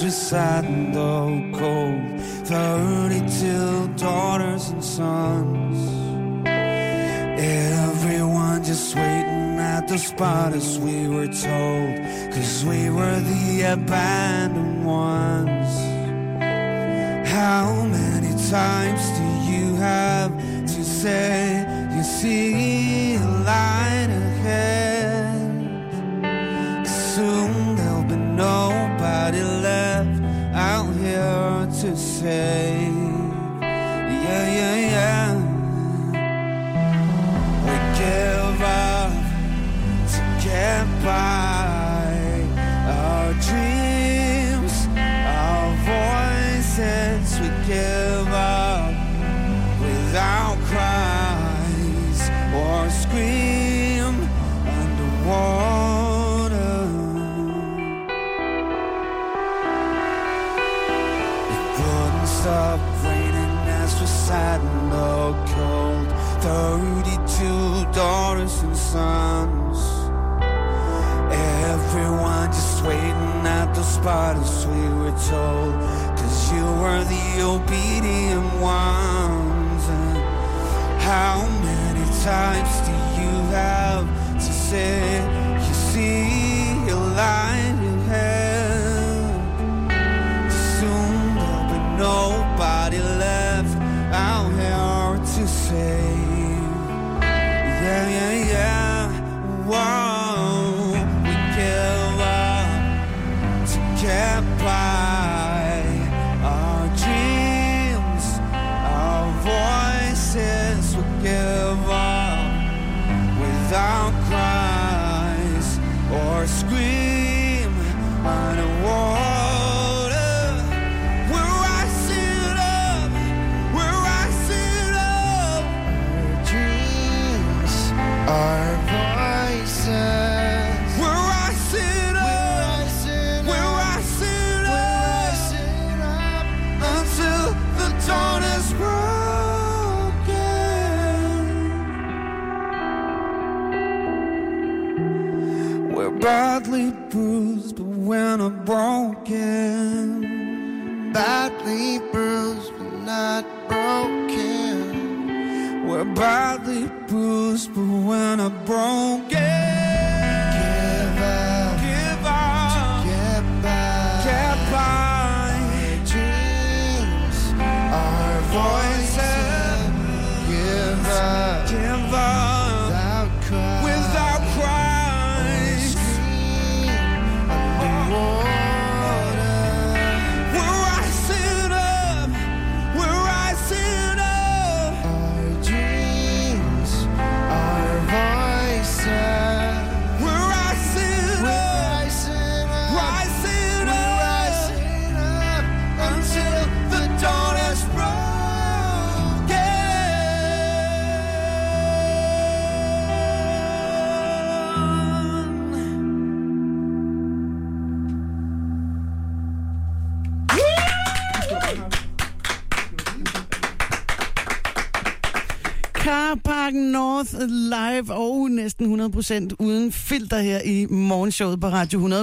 as we sat in the cold. Thirty-two daughters and sons. Everyone just waiting at the spot as we were told. Cause we were the abandoned ones. How many times do you have to say you see a light save. Yeah, yeah, yeah. We give up to get by our dreams, our voices. We give up without raining as we sat in the cold. Thirty-two daughters and sons. Everyone just waiting at the spot as we were told. Cause you were the obedient ones. And how many times do you have to say Yeah, yeah, yeah. We give up to get by our dreams, our voices. We give up without cries or scream underwater. Badly bruised, but we're not broken. Badly bruised, but not broken. We're badly bruised, but we're not broken. Carpark North live og næsten 100% uden filter her i morgenshowet på Radio 100.